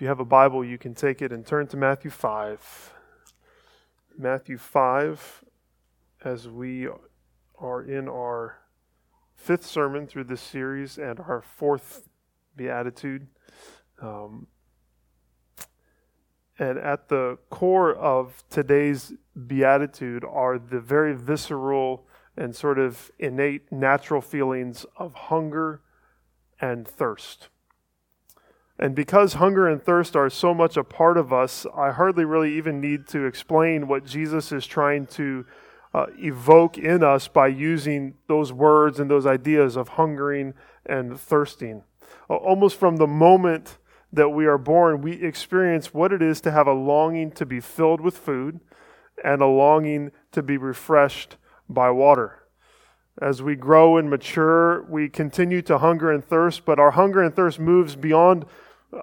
If you have a Bible, you can take it and turn to Matthew 5. Matthew 5, as we are in our fifth sermon through this series and our fourth beatitude. Um, and at the core of today's beatitude are the very visceral and sort of innate natural feelings of hunger and thirst. And because hunger and thirst are so much a part of us, I hardly really even need to explain what Jesus is trying to uh, evoke in us by using those words and those ideas of hungering and thirsting. Almost from the moment that we are born, we experience what it is to have a longing to be filled with food and a longing to be refreshed by water. As we grow and mature, we continue to hunger and thirst, but our hunger and thirst moves beyond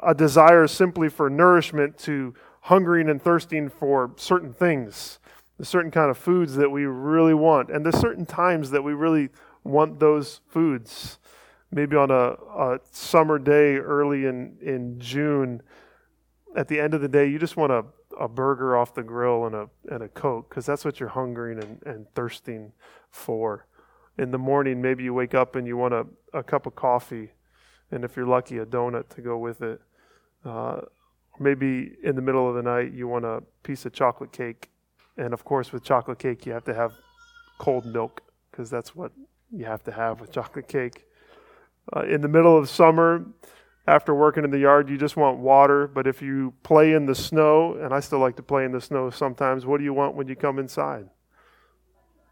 a desire simply for nourishment to hungering and thirsting for certain things, the certain kind of foods that we really want, and the certain times that we really want those foods. Maybe on a, a summer day early in, in June, at the end of the day, you just want a, a burger off the grill and a, and a Coke because that's what you're hungering and, and thirsting for. In the morning, maybe you wake up and you want a, a cup of coffee and if you're lucky, a donut to go with it. Uh, maybe in the middle of the night, you want a piece of chocolate cake. And of course, with chocolate cake, you have to have cold milk because that's what you have to have with chocolate cake. Uh, in the middle of summer, after working in the yard, you just want water. But if you play in the snow, and I still like to play in the snow sometimes, what do you want when you come inside?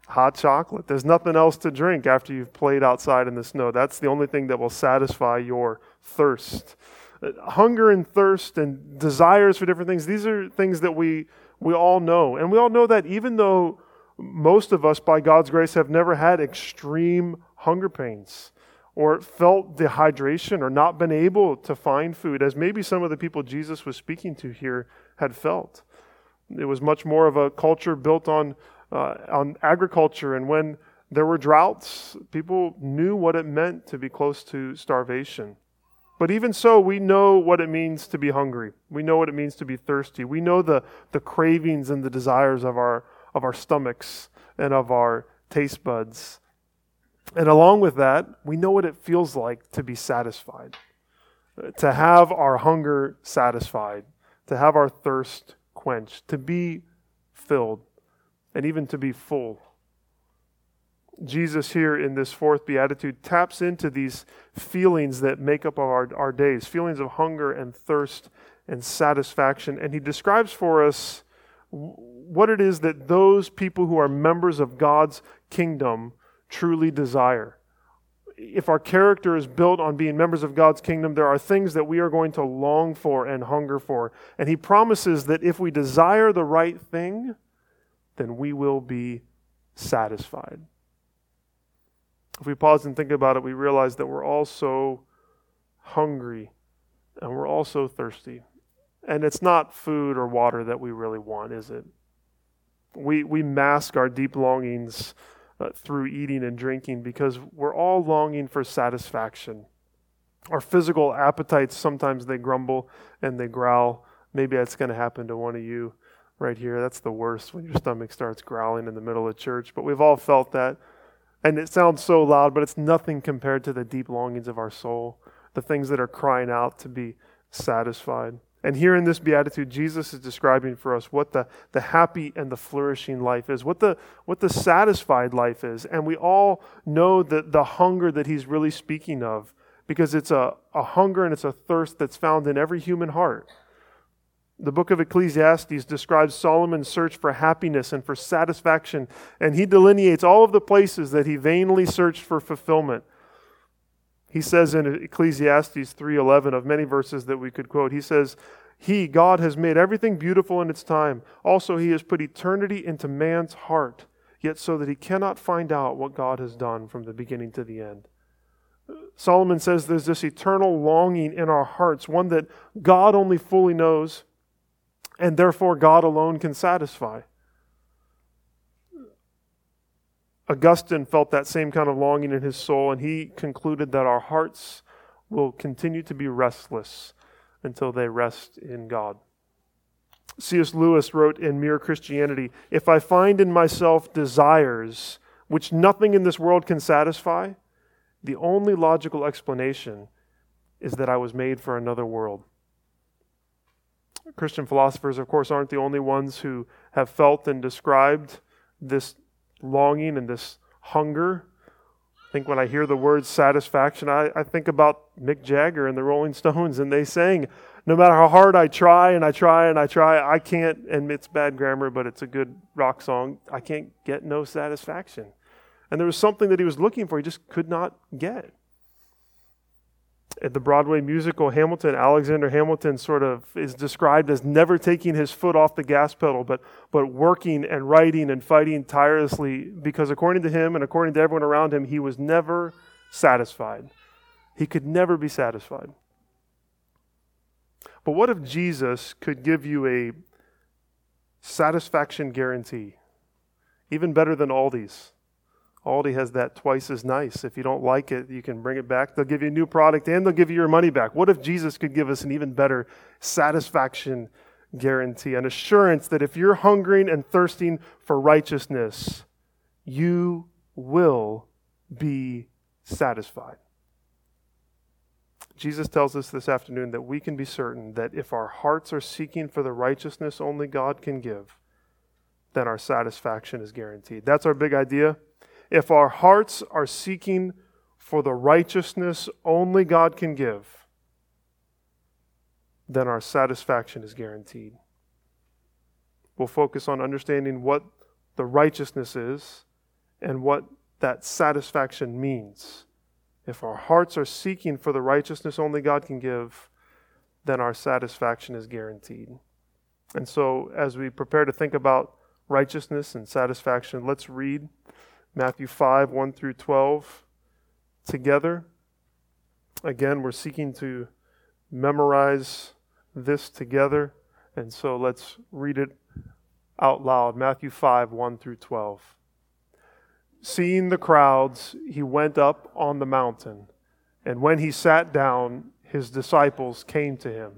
Hot chocolate. There's nothing else to drink after you've played outside in the snow. That's the only thing that will satisfy your thirst. Uh, hunger and thirst and desires for different things, these are things that we, we all know. And we all know that even though most of us, by God's grace, have never had extreme hunger pains or felt dehydration or not been able to find food, as maybe some of the people Jesus was speaking to here had felt. It was much more of a culture built on uh, on agriculture and when there were droughts, people knew what it meant to be close to starvation. But even so, we know what it means to be hungry. We know what it means to be thirsty. We know the, the cravings and the desires of our, of our stomachs and of our taste buds. And along with that, we know what it feels like to be satisfied, to have our hunger satisfied, to have our thirst quenched, to be filled and even to be full. Jesus, here in this fourth beatitude, taps into these feelings that make up our, our days feelings of hunger and thirst and satisfaction. And he describes for us what it is that those people who are members of God's kingdom truly desire. If our character is built on being members of God's kingdom, there are things that we are going to long for and hunger for. And he promises that if we desire the right thing, then we will be satisfied. If we pause and think about it, we realize that we're all so hungry and we're all so thirsty. And it's not food or water that we really want, is it? We, we mask our deep longings uh, through eating and drinking because we're all longing for satisfaction. Our physical appetites, sometimes they grumble and they growl. Maybe that's going to happen to one of you right here. That's the worst when your stomach starts growling in the middle of church. But we've all felt that. And it sounds so loud, but it's nothing compared to the deep longings of our soul, the things that are crying out to be satisfied. And here in this beatitude, Jesus is describing for us what the, the happy and the flourishing life is, what the, what the satisfied life is. And we all know that the hunger that he's really speaking of, because it's a, a hunger and it's a thirst that's found in every human heart. The book of Ecclesiastes describes Solomon's search for happiness and for satisfaction, and he delineates all of the places that he vainly searched for fulfillment. He says in Ecclesiastes 3:11 of many verses that we could quote, he says, "He, God has made everything beautiful in its time. Also he has put eternity into man's heart, yet so that he cannot find out what God has done from the beginning to the end." Solomon says there's this eternal longing in our hearts, one that God only fully knows and therefore God alone can satisfy. Augustine felt that same kind of longing in his soul, and he concluded that our hearts will continue to be restless until they rest in God. C.S. Lewis wrote in Mere Christianity If I find in myself desires which nothing in this world can satisfy, the only logical explanation is that I was made for another world. Christian philosophers, of course, aren't the only ones who have felt and described this longing and this hunger. I think when I hear the word satisfaction, I, I think about Mick Jagger and the Rolling Stones, and they sang, No matter how hard I try and I try and I try, I can't, and it's bad grammar, but it's a good rock song, I can't get no satisfaction. And there was something that he was looking for, he just could not get at the Broadway musical Hamilton, Alexander Hamilton sort of is described as never taking his foot off the gas pedal, but, but working and writing and fighting tirelessly because, according to him and according to everyone around him, he was never satisfied. He could never be satisfied. But what if Jesus could give you a satisfaction guarantee? Even better than Aldi's. Aldi has that twice as nice. If you don't like it, you can bring it back. They'll give you a new product and they'll give you your money back. What if Jesus could give us an even better satisfaction guarantee, an assurance that if you're hungering and thirsting for righteousness, you will be satisfied? Jesus tells us this afternoon that we can be certain that if our hearts are seeking for the righteousness only God can give, then our satisfaction is guaranteed. That's our big idea if our hearts are seeking for the righteousness only God can give, then our satisfaction is guaranteed. We'll focus on understanding what the righteousness is and what that satisfaction means. If our hearts are seeking for the righteousness only God can give, then our satisfaction is guaranteed. And so, as we prepare to think about righteousness and satisfaction, let's read Matthew 5, 1 through 12 together. Again, we're seeking to memorize this together. And so let's read it out loud. Matthew 5, 1 through 12. Seeing the crowds, he went up on the mountain. And when he sat down, his disciples came to him.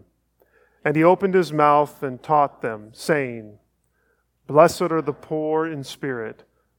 And he opened his mouth and taught them, saying, Blessed are the poor in spirit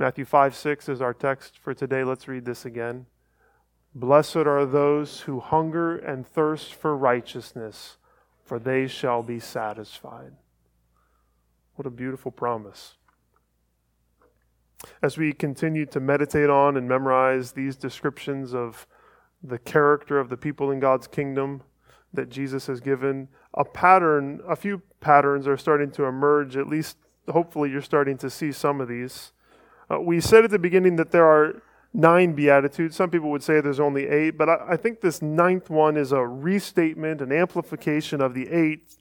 Matthew 5 6 is our text for today. Let's read this again. Blessed are those who hunger and thirst for righteousness, for they shall be satisfied. What a beautiful promise. As we continue to meditate on and memorize these descriptions of the character of the people in God's kingdom that Jesus has given, a pattern, a few patterns are starting to emerge. At least, hopefully, you're starting to see some of these. Uh, we said at the beginning that there are nine Beatitudes. Some people would say there's only eight, but I, I think this ninth one is a restatement, an amplification of the eight.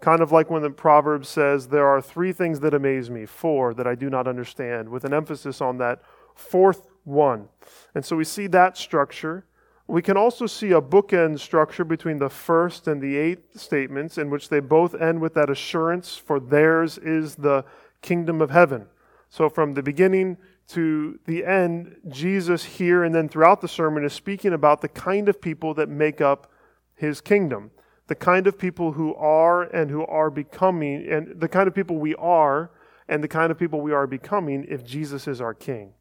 Kind of like when the Proverbs says, There are three things that amaze me, four that I do not understand, with an emphasis on that fourth one. And so we see that structure. We can also see a bookend structure between the first and the eighth statements, in which they both end with that assurance, for theirs is the kingdom of heaven. So, from the beginning to the end, Jesus here and then throughout the sermon is speaking about the kind of people that make up his kingdom, the kind of people who are and who are becoming, and the kind of people we are and the kind of people we are becoming if Jesus is our king.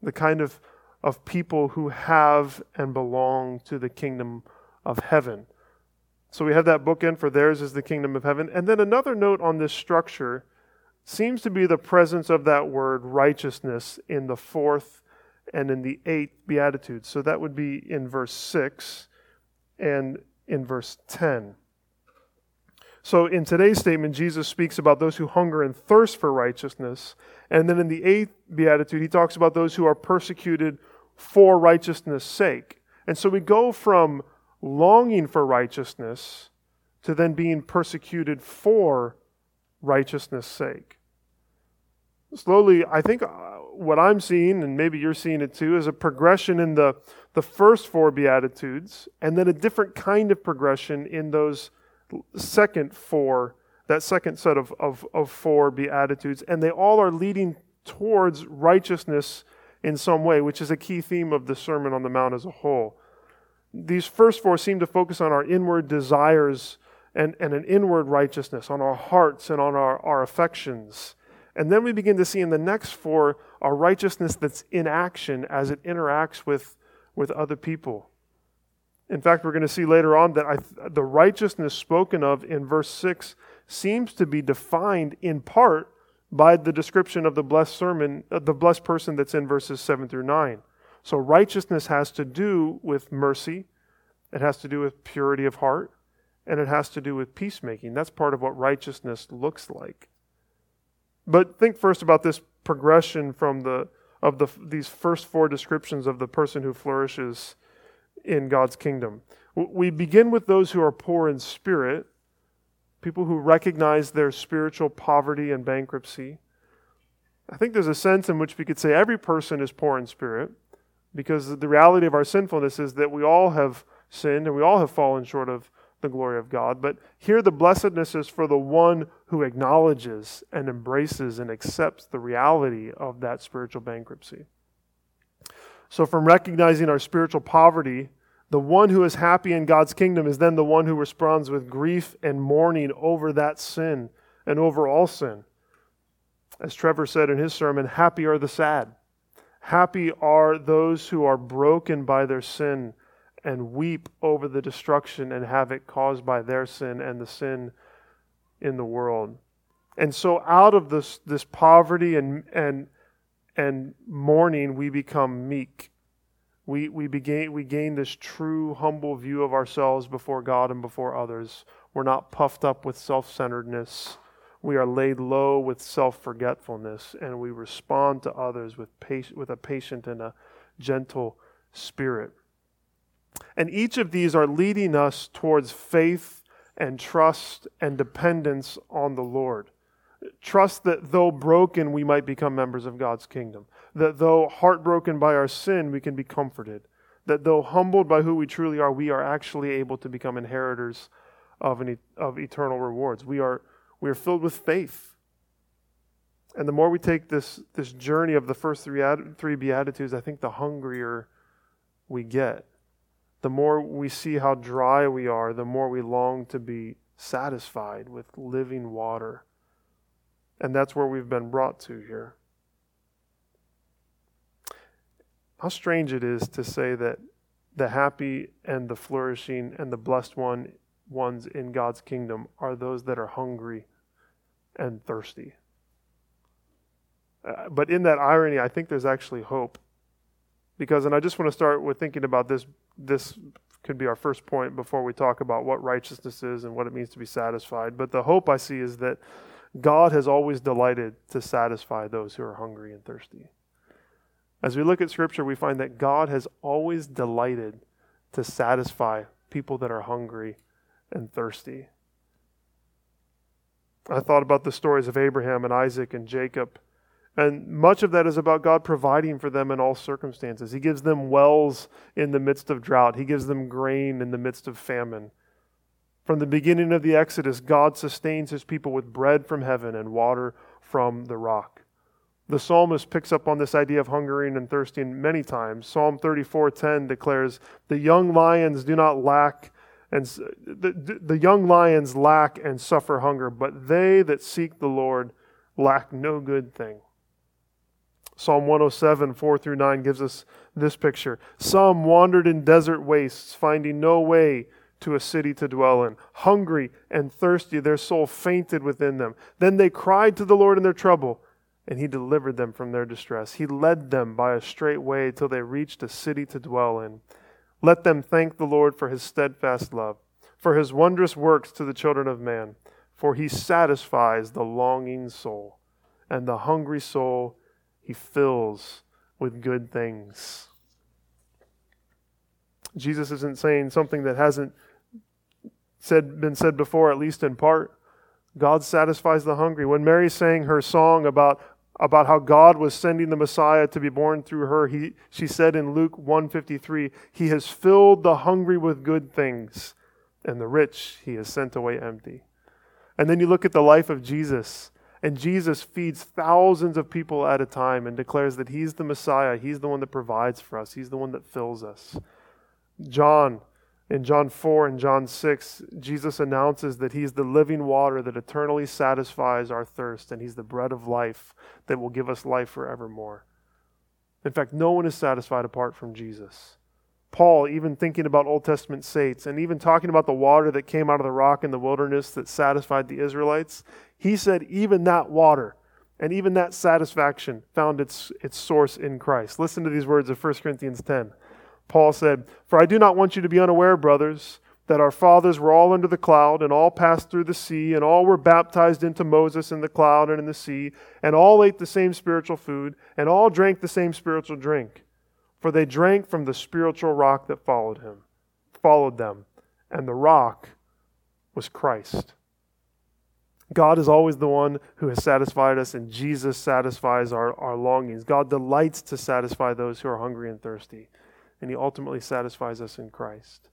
The kind of, of people who have and belong to the kingdom of heaven. So we have that bookend for theirs is the kingdom of heaven. And then another note on this structure seems to be the presence of that word righteousness in the fourth and in the eighth beatitude. So that would be in verse 6 and in verse 10. So in today's statement, Jesus speaks about those who hunger and thirst for righteousness. And then in the eighth beatitude, he talks about those who are persecuted for righteousness' sake. And so we go from longing for righteousness to then being persecuted for righteousness' sake. Slowly, I think uh, what I'm seeing, and maybe you're seeing it too, is a progression in the, the first four Beatitudes, and then a different kind of progression in those second four, that second set of, of, of four Beatitudes. And they all are leading towards righteousness in some way, which is a key theme of the Sermon on the Mount as a whole. These first four seem to focus on our inward desires and, and an inward righteousness, on our hearts and on our, our affections. And then we begin to see in the next four a righteousness that's in action as it interacts with, with other people. In fact, we're going to see later on that I, the righteousness spoken of in verse 6 seems to be defined in part by the description of the blessed sermon, uh, the blessed person that's in verses 7 through 9. So righteousness has to do with mercy, it has to do with purity of heart, and it has to do with peacemaking. That's part of what righteousness looks like. But think first about this progression from the of the these first four descriptions of the person who flourishes in God's kingdom. We begin with those who are poor in spirit, people who recognize their spiritual poverty and bankruptcy. I think there's a sense in which we could say every person is poor in spirit because the reality of our sinfulness is that we all have sinned and we all have fallen short of the glory of God. But here the blessedness is for the one who acknowledges and embraces and accepts the reality of that spiritual bankruptcy. So, from recognizing our spiritual poverty, the one who is happy in God's kingdom is then the one who responds with grief and mourning over that sin and over all sin. As Trevor said in his sermon, happy are the sad. Happy are those who are broken by their sin and weep over the destruction and havoc caused by their sin and the sin in the world. And so out of this, this poverty and, and and mourning, we become meek. We, we, begin, we gain this true, humble view of ourselves before God and before others. We're not puffed up with self centeredness. We are laid low with self forgetfulness, and we respond to others with, patient, with a patient and a gentle spirit. And each of these are leading us towards faith and trust and dependence on the Lord. Trust that though broken, we might become members of God's kingdom. That though heartbroken by our sin, we can be comforted. That though humbled by who we truly are, we are actually able to become inheritors of, an, of eternal rewards. We are, we are filled with faith. And the more we take this, this journey of the first three, three Beatitudes, I think the hungrier we get. The more we see how dry we are, the more we long to be satisfied with living water and that's where we've been brought to here. How strange it is to say that the happy and the flourishing and the blessed one ones in God's kingdom are those that are hungry and thirsty. Uh, but in that irony, I think there's actually hope. Because, and I just want to start with thinking about this. This could be our first point before we talk about what righteousness is and what it means to be satisfied. But the hope I see is that God has always delighted to satisfy those who are hungry and thirsty. As we look at Scripture, we find that God has always delighted to satisfy people that are hungry and thirsty. I thought about the stories of Abraham and Isaac and Jacob, and much of that is about God providing for them in all circumstances. He gives them wells in the midst of drought, He gives them grain in the midst of famine. From the beginning of the Exodus, God sustains his people with bread from heaven and water from the rock. The psalmist picks up on this idea of hungering and thirsting many times. Psalm 34:10 declares, "The young lions do not lack and the, the young lions lack and suffer hunger, but they that seek the Lord lack no good thing." Psalm 107, 4 through 9 gives us this picture. Some wandered in desert wastes, finding no way to a city to dwell in. Hungry and thirsty, their soul fainted within them. Then they cried to the Lord in their trouble, and he delivered them from their distress. He led them by a straight way till they reached a city to dwell in. Let them thank the Lord for his steadfast love, for his wondrous works to the children of man. For he satisfies the longing soul, and the hungry soul he fills with good things. Jesus isn't saying something that hasn't said, been said before, at least in part. God satisfies the hungry. When Mary sang her song about, about how God was sending the Messiah to be born through her, he, she said in Luke 153, He has filled the hungry with good things, and the rich he has sent away empty. And then you look at the life of Jesus, and Jesus feeds thousands of people at a time and declares that he's the Messiah. He's the one that provides for us, he's the one that fills us. John in John 4 and John 6, Jesus announces that He's the living water that eternally satisfies our thirst, and He's the bread of life that will give us life forevermore. In fact, no one is satisfied apart from Jesus. Paul, even thinking about Old Testament saints and even talking about the water that came out of the rock in the wilderness that satisfied the Israelites, he said, even that water and even that satisfaction found its, its source in Christ. Listen to these words of 1 Corinthians 10. Paul said, For I do not want you to be unaware, brothers, that our fathers were all under the cloud, and all passed through the sea, and all were baptized into Moses in the cloud and in the sea, and all ate the same spiritual food, and all drank the same spiritual drink. For they drank from the spiritual rock that followed him, followed them, and the rock was Christ. God is always the one who has satisfied us, and Jesus satisfies our, our longings. God delights to satisfy those who are hungry and thirsty and He ultimately satisfies us in Christ.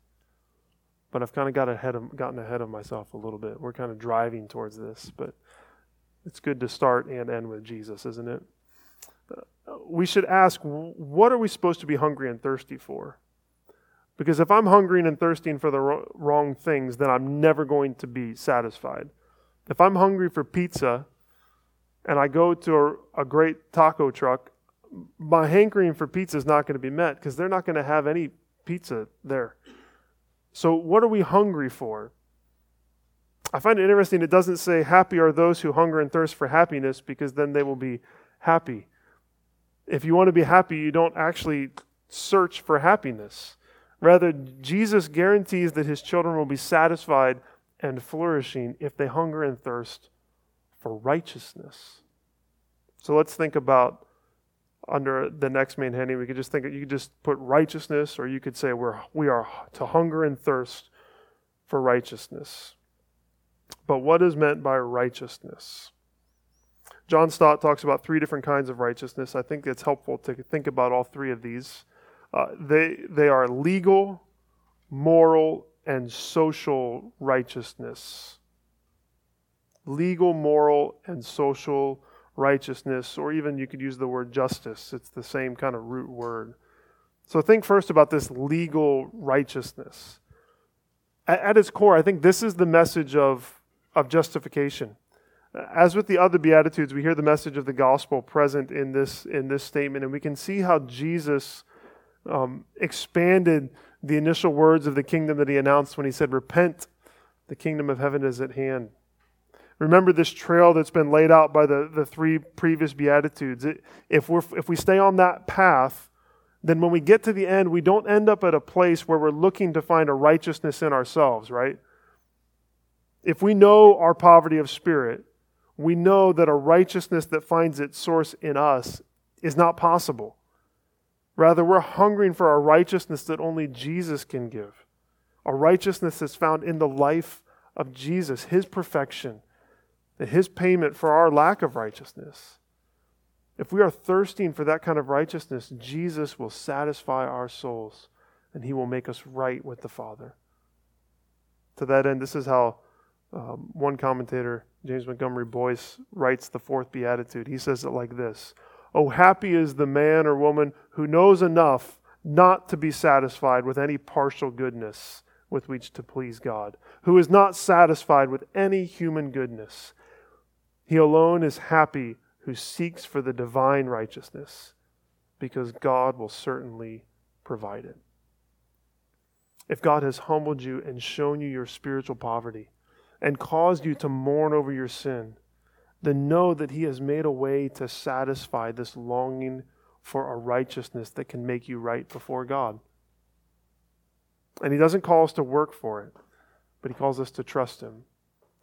But I've kind of got ahead of, gotten ahead of myself a little bit. We're kind of driving towards this, but it's good to start and end with Jesus, isn't it? Uh, we should ask, what are we supposed to be hungry and thirsty for? Because if I'm hungry and thirsting for the wrong things, then I'm never going to be satisfied. If I'm hungry for pizza and I go to a, a great taco truck my hankering for pizza is not going to be met because they're not going to have any pizza there. So, what are we hungry for? I find it interesting, it doesn't say, Happy are those who hunger and thirst for happiness, because then they will be happy. If you want to be happy, you don't actually search for happiness. Rather, Jesus guarantees that his children will be satisfied and flourishing if they hunger and thirst for righteousness. So let's think about under the next main heading, we could just think you could just put righteousness, or you could say we're we are to hunger and thirst for righteousness. But what is meant by righteousness? John Stott talks about three different kinds of righteousness. I think it's helpful to think about all three of these. Uh, they they are legal, moral, and social righteousness. Legal, moral, and social righteousness, or even you could use the word justice. It's the same kind of root word. So think first about this legal righteousness. At, at its core, I think this is the message of, of justification. As with the other Beatitudes, we hear the message of the gospel present in this, in this statement, and we can see how Jesus um, expanded the initial words of the kingdom that he announced when he said, Repent, the kingdom of heaven is at hand. Remember this trail that's been laid out by the, the three previous Beatitudes. It, if, we're, if we stay on that path, then when we get to the end, we don't end up at a place where we're looking to find a righteousness in ourselves, right? If we know our poverty of spirit, we know that a righteousness that finds its source in us is not possible. Rather, we're hungering for a righteousness that only Jesus can give. A righteousness that's found in the life of Jesus, his perfection, and his payment for our lack of righteousness. If we are thirsting for that kind of righteousness, Jesus will satisfy our souls and he will make us right with the Father. To that end, this is how um, one commentator, James Montgomery Boice, writes the fourth beatitude. He says it like this Oh, happy is the man or woman who knows enough not to be satisfied with any partial goodness with which to please God, who is not satisfied with any human goodness he alone is happy who seeks for the divine righteousness because God will certainly provide it. if God has humbled you and shown you your spiritual poverty and caused you to mourn over your sin, then know that He has made a way to satisfy this longing for a righteousness that can make you right before God. And He doesn't call us to work for it, but He calls us to trust Him,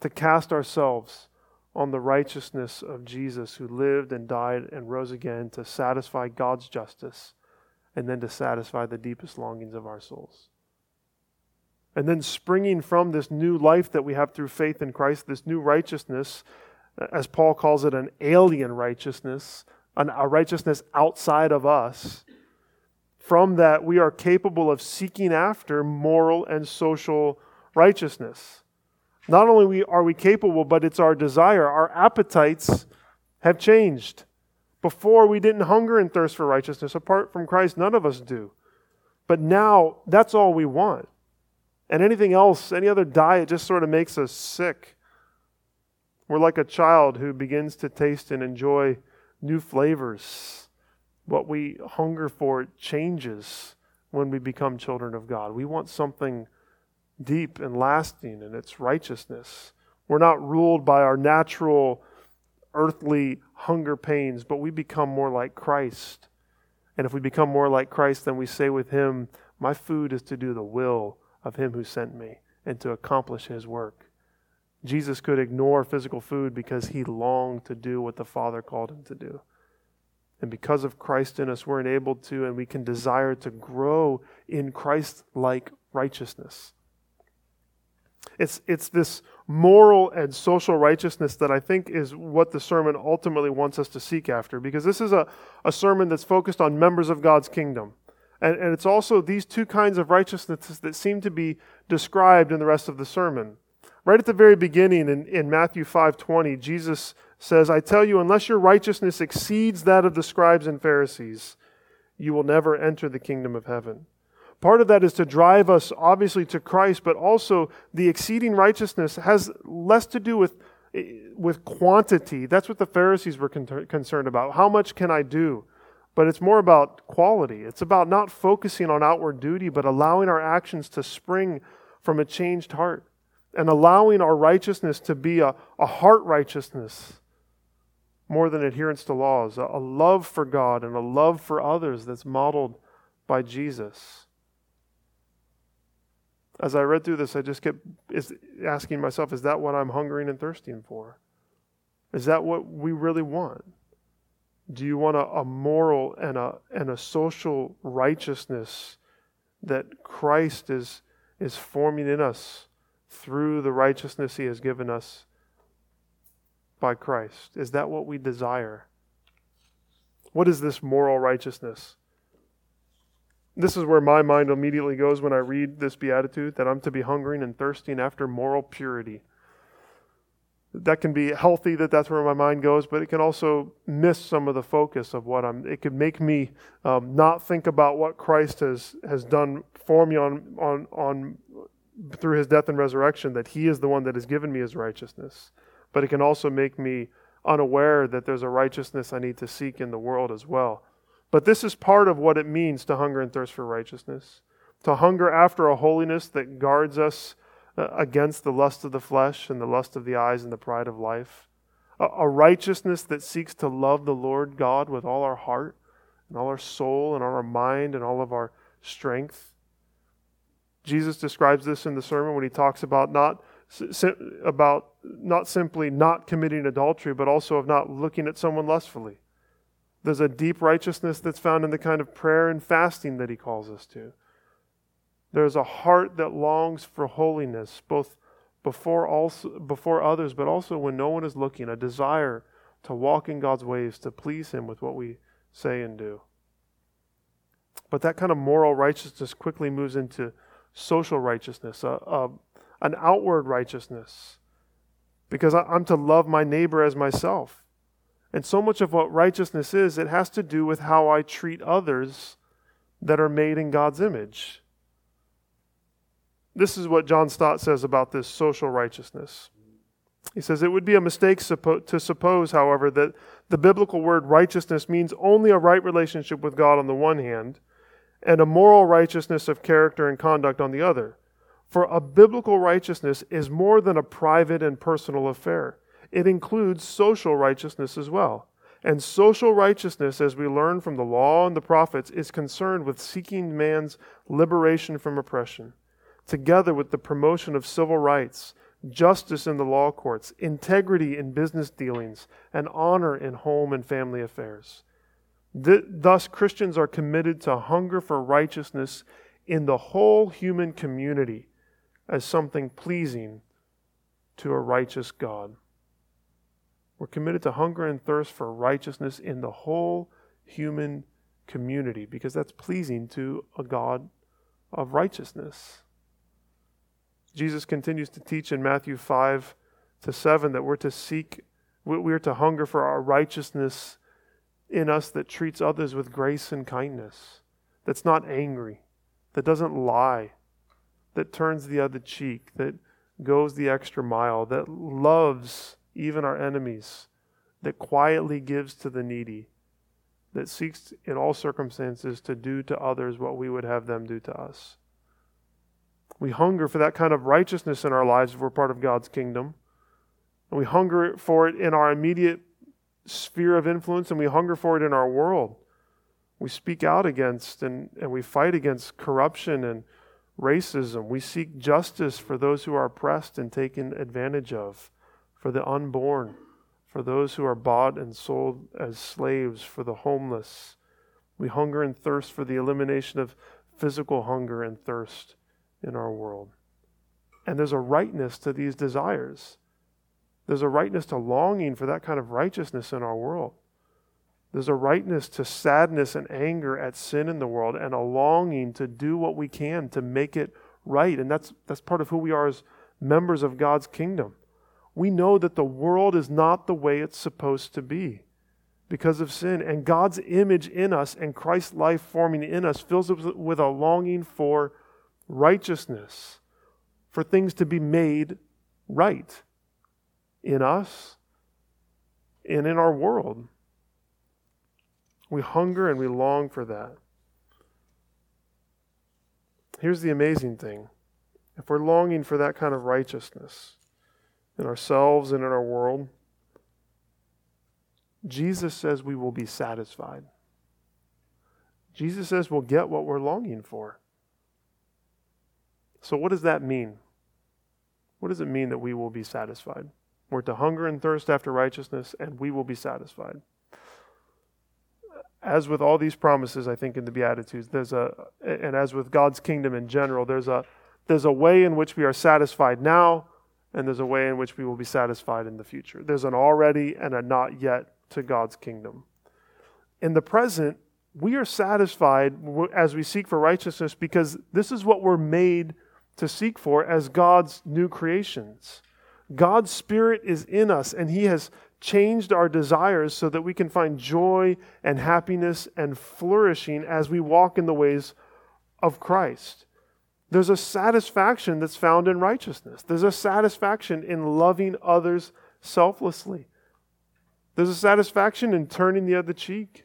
to cast ourselves on the righteousness of Jesus who lived and died and rose again to satisfy God's justice and then to satisfy the deepest longings of our souls. And then springing from this new life that we have through faith in Christ, this new righteousness, as Paul calls it, an alien righteousness, an, a righteousness outside of us. From that, we are capable of seeking after moral and social righteousness. Not only are we capable, but it's our desire. Our appetites have changed. Before, we didn't hunger and thirst for righteousness. Apart from Christ, none of us do. But now, that's all we want. And anything else, any other diet, just sort of makes us sick. We're like a child who begins to taste and enjoy new flavors. What we hunger for changes when we become children of God. We want something deep and lasting, in it's righteousness. We're not ruled by our natural earthly hunger pains, but we become more like Christ. And if we become more like Christ, then we say with Him, My food is to do the will of Him who sent me and to accomplish His work. Jesus could ignore physical food because He longed to do what the Father called Him to do. And because of Christ in us, we're enabled to and we can desire to grow in Christ like righteousness. It's, it's this moral and social righteousness that I think is what the sermon ultimately wants us to seek after, because this is a, a sermon that's focused on members of God's kingdom. And, and it's also these two kinds of righteousness that seem to be described in the rest of the sermon. Right at the very beginning in, in Matthew 5:20, Jesus says, I tell you, unless your righteousness exceeds that of the scribes and Pharisees, you will never enter the kingdom of heaven. Part of that is to drive us, obviously, to Christ, but also the exceeding righteousness has less to do with, with quantity. That's what the Pharisees were con- concerned about. How much can I do? But it's more about quality. It's about not focusing on outward duty, but allowing our actions to spring from a changed heart and allowing our righteousness to be a, a heart righteousness more than adherence to laws, a, a love for God and a love for others that's modeled by Jesus as I read through this, I just kept asking myself, is that what I'm hungering and thirsting for? Is that what we really want? Do you want a, a moral and a, and a social righteousness that Christ is, is forming in us through the righteousness he has given us by Christ? Is that what we desire? What is this moral righteousness? This is where my mind immediately goes when I read this beatitude that I'm to be hungering and thirsting after moral purity. That can be healthy that that's where my mind goes, but it can also miss some of the focus of what I'm. It could make me um, not think about what Christ has has done for me on on on through His death and resurrection. That He is the one that has given me His righteousness, but it can also make me unaware that there's a righteousness I need to seek in the world as well but this is part of what it means to hunger and thirst for righteousness. To hunger after a holiness that guards us uh, against the lust of the flesh and the lust of the eyes and the pride of life. A, righteousness that seeks to love the Lord God with all our heart and all our soul and all our mind and all of our strength. Jesus describes this in the sermon when he talks about not about not simply not committing adultery, but also of not looking at someone lustfully. There's a deep righteousness that's found in the kind of prayer and fasting that he calls us to. There's a heart that longs for holiness, both before, also, before others, but also when no one is looking, a desire to walk in God's ways, to please him with what we say and do. But that kind of moral righteousness quickly moves into social righteousness, a, a, an outward righteousness, because I, I'm to love my neighbor as myself. And so much of what righteousness is, it has to do with how I treat others that are made in God's image. This is what John Stott says about this social righteousness. He says, It would be a mistake suppo- to suppose, however, that the biblical word righteousness means only a right relationship with God on the one hand, and a moral righteousness of character and conduct on the other. For a biblical righteousness is more than a private and personal affair, it includes social righteousness as well. And social righteousness, as we learn from the law and the prophets, is concerned with seeking man's liberation from oppression, together with the promotion of civil rights, justice in the law courts, integrity in business dealings, and honor in home and family affairs. Thus, Christians are committed to hunger for righteousness in the whole human community as something pleasing to a righteous God. We're committed to hunger and thirst for righteousness in the whole human community because that's pleasing to a God of righteousness. Jesus continues to teach in Matthew 5 to 7 that we're to seek, we're to hunger for our righteousness in us that treats others with grace and kindness, that's not angry, that doesn't lie, that turns the other cheek, that goes the extra mile, that loves even our enemies, that quietly gives to the needy, that seeks in all circumstances to do to others what we would have them do to us. We hunger for that kind of righteousness in our lives if we're part of God's kingdom. And we hunger for it in our immediate sphere of influence, and we hunger for it in our world. We speak out against and, and we fight against corruption and racism. We seek justice for those who are oppressed and taken advantage of for the unborn, for those who are bought and sold as slaves, for the homeless. We hunger and thirst for the elimination of physical hunger and thirst in our world. And there's a rightness to these desires. There's a rightness to longing for that kind of righteousness in our world. There's a rightness to sadness and anger at sin in the world and a longing to do what we can to make it right. And that's, that's part of who we are as members of God's kingdom we know that the world is not the way it's supposed to be because of sin. And God's image in us and Christ's life forming in us fills us with a longing for righteousness, for things to be made right in us and in our world. We hunger and we long for that. Here's the amazing thing if we're longing for that kind of righteousness, in ourselves and in our world, Jesus says we will be satisfied. Jesus says we'll get what we're longing for. So, what does that mean? What does it mean that we will be satisfied? We're to hunger and thirst after righteousness, and we will be satisfied. As with all these promises, I think in the Beatitudes, there's a, and as with God's kingdom in general, there's a, there's a way in which we are satisfied now and there's a way in which we will be satisfied in the future. There's an already and a not yet to God's kingdom. In the present, we are satisfied as we seek for righteousness because this is what we're made to seek for as God's new creations. God's Spirit is in us, and He has changed our desires so that we can find joy and happiness and flourishing as we walk in the ways of Christ. There's a satisfaction that's found in righteousness. There's a satisfaction in loving others selflessly. There's a satisfaction in turning the other cheek.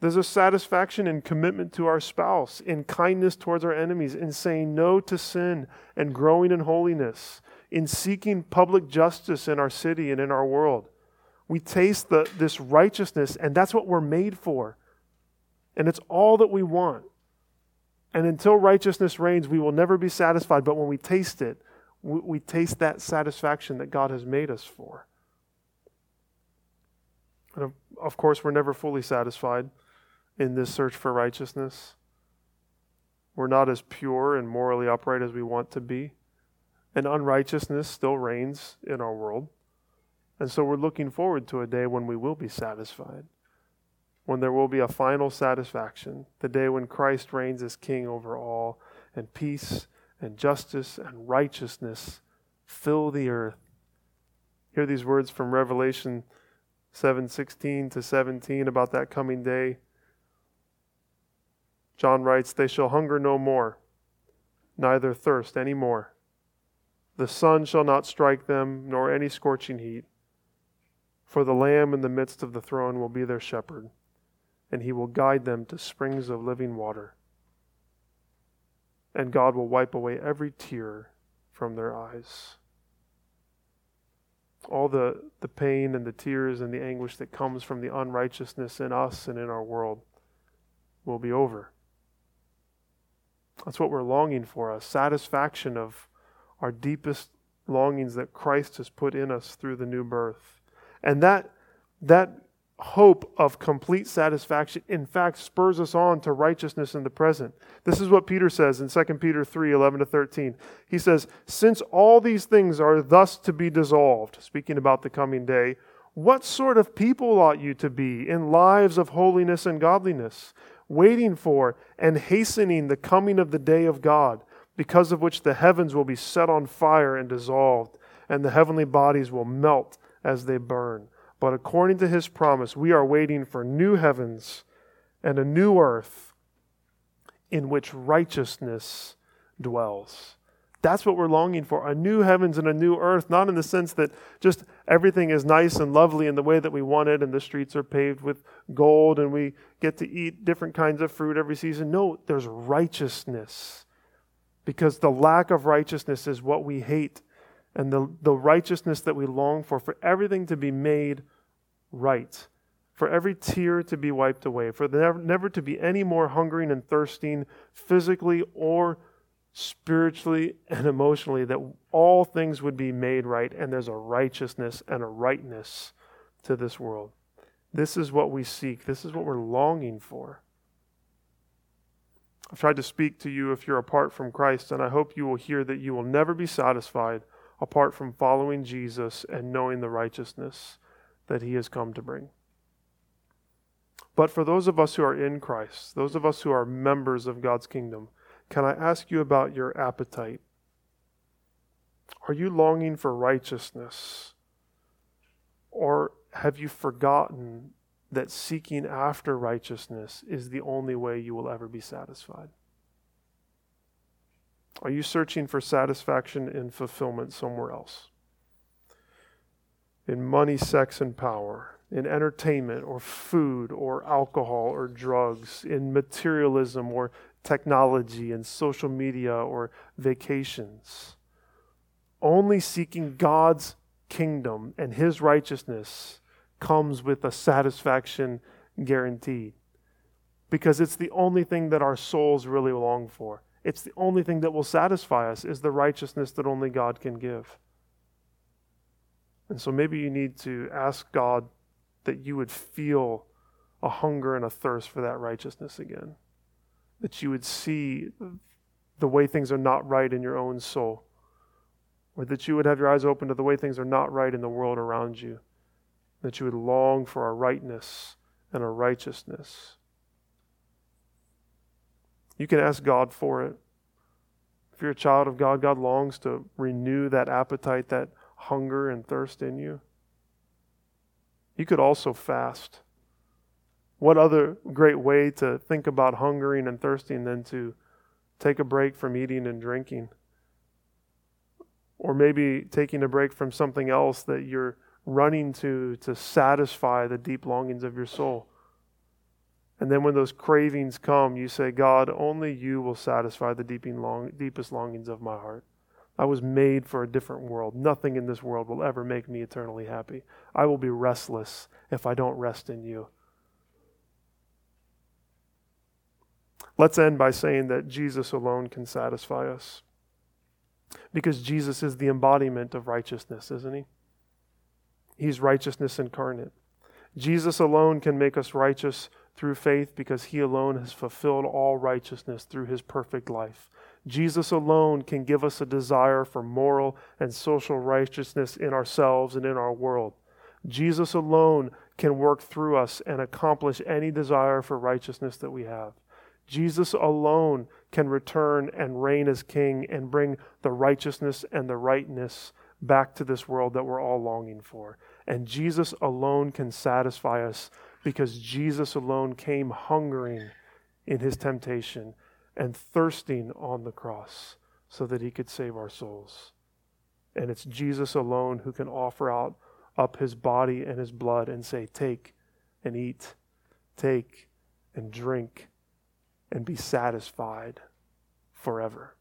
There's a satisfaction in commitment to our spouse, in kindness towards our enemies, in saying no to sin and growing in holiness, in seeking public justice in our city and in our world. We taste the, this righteousness, and that's what we're made for. And it's all that we want. And until righteousness reigns, we will never be satisfied. But when we taste it, we, we taste that satisfaction that God has made us for. And of, of course, we're never fully satisfied in this search for righteousness. We're not as pure and morally upright as we want to be. And unrighteousness still reigns in our world. And so we're looking forward to a day when we will be satisfied when there will be a final satisfaction, the day when Christ reigns as king over all, and peace and justice and righteousness fill the earth. Hear these words from Revelation 7:16 to 17 about that coming day. John writes, "They shall hunger no more, neither thirst any more. The sun shall not strike them, nor any scorching heat, for the Lamb in the midst of the throne will be their shepherd." and he will guide them to springs of living water. and God will wipe away every tear from their eyes. All the, the pain and the tears and the anguish that comes from the unrighteousness in us and in our world will be over. That's what we're longing for a satisfaction of our deepest longings that Christ has put in us through the new birth. And that, that hope of complete satisfaction, in fact, spurs us on to righteousness in the present. This is what Peter says in 2 Peter 3 11 to 13. He says, Since all these things are thus to be dissolved, speaking about the coming day, what sort of people ought you to be in lives of holiness and godliness, waiting for and hastening the coming of the day of God, because of which the heavens will be set on fire and dissolved, and the heavenly bodies will melt as they burn? But according to his promise, we are waiting for new heavens and a new earth in which righteousness dwells. That's what we're longing for a new heavens and a new earth, not in the sense that just everything is nice and lovely in the way that we want it and the streets are paved with gold and we get to eat different kinds of fruit every season. No, there's righteousness because the lack of righteousness is what we hate and the, the righteousness that we long for, for everything to be made right, for every tear to be wiped away, for never, never to be any more hungering and thirsting physically or spiritually and emotionally, that all things would be made right, and there's a righteousness and a rightness to this world. This is what we seek, this is what we're longing for. I've tried to speak to you if you're apart from Christ, and I hope you will hear that you will never be satisfied apart from following Jesus and knowing the righteousness that he has come to bring. But for those of us who are in Christ, those of us who are members of God's kingdom, can I ask you about your appetite? Are you longing for righteousness? Or have you forgotten that seeking after righteousness is the only way you will ever be satisfied? Are you searching for satisfaction and fulfillment somewhere else? In money, sex, and power, in entertainment or food or alcohol or drugs, in materialism or technology and social media or vacations. Only seeking God's kingdom and his righteousness comes with a satisfaction guaranteed because it's the only thing that our souls really long for. It's the only thing that will satisfy us is the righteousness that only God can give. And so maybe you need to ask God that you would feel a hunger and a thirst for that righteousness again. That you would see the way things are not right in your own soul. Or that you would have your eyes open to the way things are not right in the world around you. That you would long for our rightness and our righteousness. You can ask God for it. If you're a child of God, God longs to renew that appetite, that hunger and thirst in you. You could also fast. What other great way to think about hungering and thirsting than to take a break from eating and drinking? Or maybe taking a break from something else that you're running to to satisfy the deep longings of your soul. And then when those cravings come, you say, God, only you will satisfy the long, deepest longings of my heart. I was made for a different world. Nothing in this world will ever make me eternally happy. I will be restless if I don't rest in you. Let's end by saying that Jesus alone can satisfy us. Because Jesus is the embodiment of righteousness, isn't he? He's righteousness incarnate. Jesus alone can make us righteous through faith because he alone has fulfilled all righteousness through his perfect life. Jesus alone can give us a desire for moral and social righteousness in ourselves and in our world. Jesus alone can work through us and accomplish any desire for righteousness that we have. Jesus alone can return and reign as king and bring the righteousness and the rightness back to this world that we're all longing for. And Jesus alone can satisfy us because Jesus alone came hungering in his temptation and thirsting on the cross so that he could save our souls. And it's Jesus alone who can offer out up his body and his blood and say, Take and eat, take and drink, and be satisfied forever.